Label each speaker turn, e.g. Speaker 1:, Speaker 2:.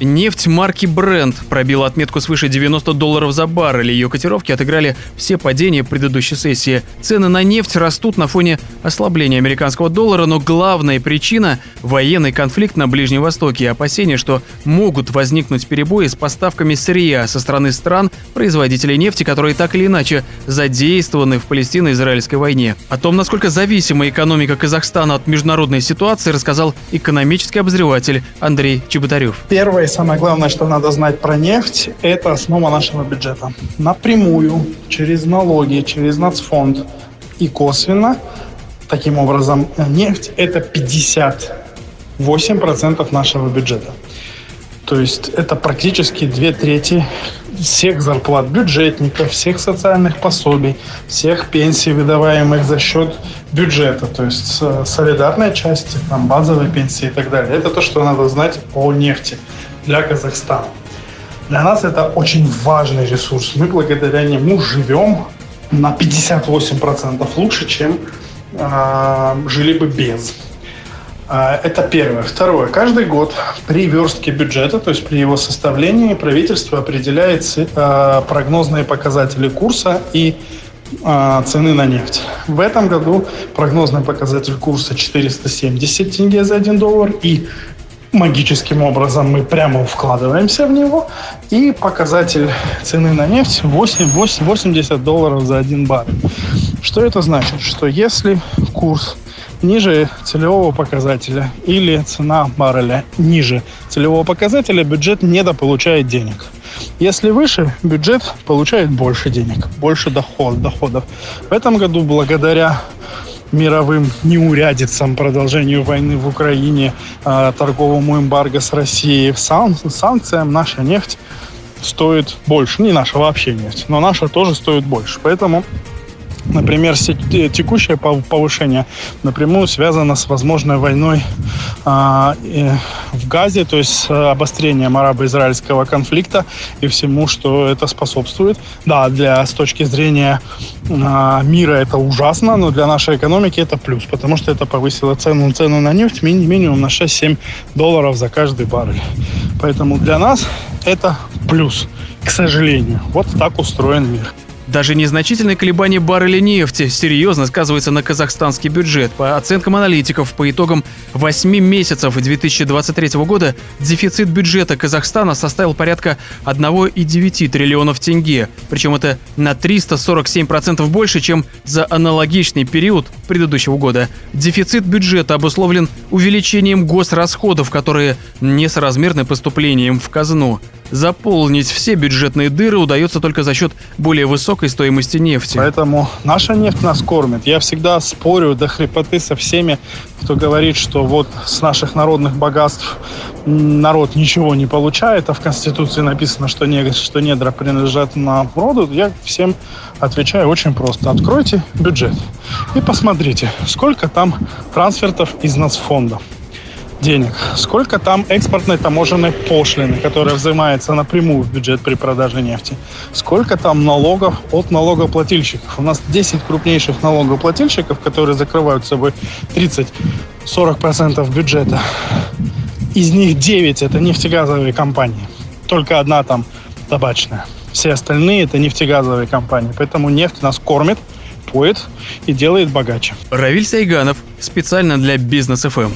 Speaker 1: Нефть марки Brent пробила отметку свыше 90 долларов за баррель. Ее котировки отыграли все падения предыдущей сессии. Цены на нефть растут на фоне ослабления американского доллара, но главная причина – военный конфликт на Ближнем Востоке и опасения, что могут возникнуть перебои с поставками сырья со стороны стран, производителей нефти, которые так или иначе задействованы в Палестино-Израильской войне. О том, насколько зависима экономика Казахстана от международной ситуации, рассказал экономический обозреватель Андрей Чеботарев.
Speaker 2: Первое самое главное, что надо знать про нефть, это основа нашего бюджета. Напрямую, через налоги, через нацфонд и косвенно, таким образом, нефть – это 58% нашего бюджета. То есть это практически две трети всех зарплат бюджетников, всех социальных пособий, всех пенсий, выдаваемых за счет бюджета, то есть солидарная часть, там, базовые пенсии и так далее. Это то, что надо знать о нефти для Казахстана. Для нас это очень важный ресурс. Мы благодаря нему живем на 58% лучше, чем э, жили бы без. А, это первое. Второе. Каждый год при верстке бюджета, то есть при его составлении, правительство определяет а, прогнозные показатели курса и цены на нефть. В этом году прогнозный показатель курса 470 тенге за 1 доллар и магическим образом мы прямо вкладываемся в него. И показатель цены на нефть 8, 8, 80 долларов за 1 баррель. Что это значит? Что если курс ниже целевого показателя или цена барреля ниже целевого показателя, бюджет недополучает денег. Если выше, бюджет получает больше денег, больше доход, доходов. В этом году благодаря мировым неурядицам, продолжению войны в Украине, а, торговому эмбарго с Россией, сан санкциям наша нефть стоит больше. Не наша вообще нефть, но наша тоже стоит больше. Поэтому Например, текущее повышение напрямую связано с возможной войной а, в Газе, то есть с обострением арабо-израильского конфликта и всему, что это способствует. Да, для с точки зрения а, мира это ужасно, но для нашей экономики это плюс, потому что это повысило цену, цену на нефть минимум на 6-7 долларов за каждый баррель. Поэтому для нас это плюс, к сожалению. Вот так устроен мир.
Speaker 1: Даже незначительное колебание барреля нефти серьезно сказывается на казахстанский бюджет. По оценкам аналитиков, по итогам 8 месяцев 2023 года дефицит бюджета Казахстана составил порядка 1,9 триллионов тенге. Причем это на 347% больше, чем за аналогичный период предыдущего года. Дефицит бюджета обусловлен увеличением госрасходов, которые несоразмерны поступлением в казну. Заполнить все бюджетные дыры удается только за счет более высокой стоимости нефти.
Speaker 2: Поэтому наша нефть нас кормит. Я всегда спорю до хрипоты со всеми, кто говорит, что вот с наших народных богатств народ ничего не получает, а в Конституции написано, что, не, что недра принадлежат народу. Я всем отвечаю очень просто. Откройте бюджет и посмотрите, сколько там трансфертов из нацфонда денег, сколько там экспортной таможенной пошлины, которая взимается напрямую в бюджет при продаже нефти, сколько там налогов от налогоплательщиков. У нас 10 крупнейших налогоплательщиков, которые закрывают собой 30-40% бюджета. Из них 9 это нефтегазовые компании. Только одна там табачная. Все остальные это нефтегазовые компании. Поэтому нефть нас кормит, поет и делает богаче.
Speaker 1: Равиль Сайганов специально для Бизнес ФМ.